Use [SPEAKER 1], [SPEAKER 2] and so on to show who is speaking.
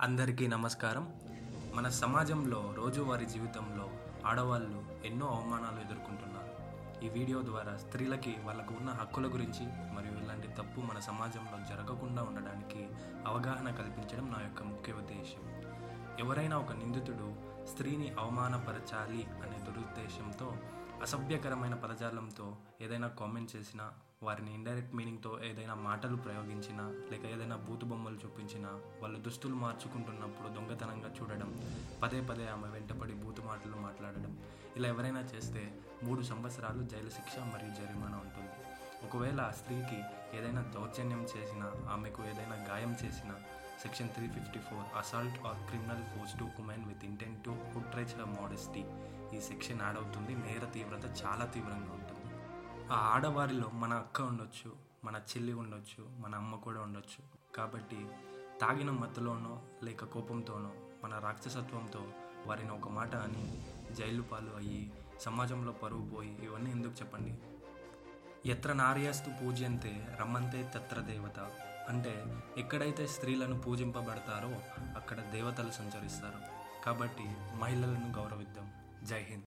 [SPEAKER 1] అందరికీ నమస్కారం. మన సమాజంలో రోజువారీ జీవితంలో ఆడవాళ్ళు ఎన్నో అవమానాలు ఎదుర్కొంటున్నారు. ఈ వీడియో ద్వారా స్త్రీలకి వాళ్ళకు ఉన్న హక్కుల గురించి మరియు ఇలాంటి తప్పు మన సమాజంలో జరగకుండా ఉండడానికి అవగాహన కల్పించడం నా యొక్క ముఖ్య ఉద్దేశం. ఎవరైనా ఒక నిందితుడు స్త్రీని అవమానపరచాలి అనే దురుద్దేశంతో అసభ్యకరమైన పదజాలంతో ఏదైనా కామెంట్ చేసినా వారిని ఇండైరెక్ట్ మీనింగ్తో ఏదైనా మాటలు ప్రయోగించినా లేక భూతు బూతు బొమ్మలు చూపించినా వాళ్ళు దుస్తులు మార్చుకుంటున్నప్పుడు దొంగతనంగా చూడడం పదే పదే ఆమె వెంటపడి బూతు మాటలు మాట్లాడడం. ఇలా ఎవరైనా చేస్తే మూడు సంవత్సరాలు జైలు శిక్ష మరియు జరిమానా ఉంటుంది. ఒకవేళ ఆ స్త్రీకి ఏదైనా దౌర్జన్యం చేసినా ఆమెకు ఏదైనా గాయం చేసినా section three fifty four assault or criminal force to women with intent to outrage the modesty. ఈ సెక్షన్ యాడ్ అవుతుంది. నేర తీవ్రత చాలా తీవ్రంగా ఉంటుంది. ఆ ఆడవారిలో మన అక్క ఉండొచ్చు మన చెల్లి ఉండొచ్చు మన అమ్మ కూడా ఉండొచ్చు. కాబట్టి తాగిన మత్తులోనో లేక కోపంతోనో మన రాక్షసత్వంతో వారిని ఒక మాట అని జైలు పాలు అయ్యి సమాజంలో పరువు పోయి ఇవన్నీ ఎందుకు చెప్పండి? ఎత్ర నార్యాస్తు పూజ్యంతే రమ్మంతే తత్ర దేవత. అంటే ఎక్కడైతే స్త్రీలను పూజింపబడతారో అక్కడ దేవతలు సంచరిస్తారు. కాబట్టి మహిళలను గౌరవిద్దాం. జై హింద్.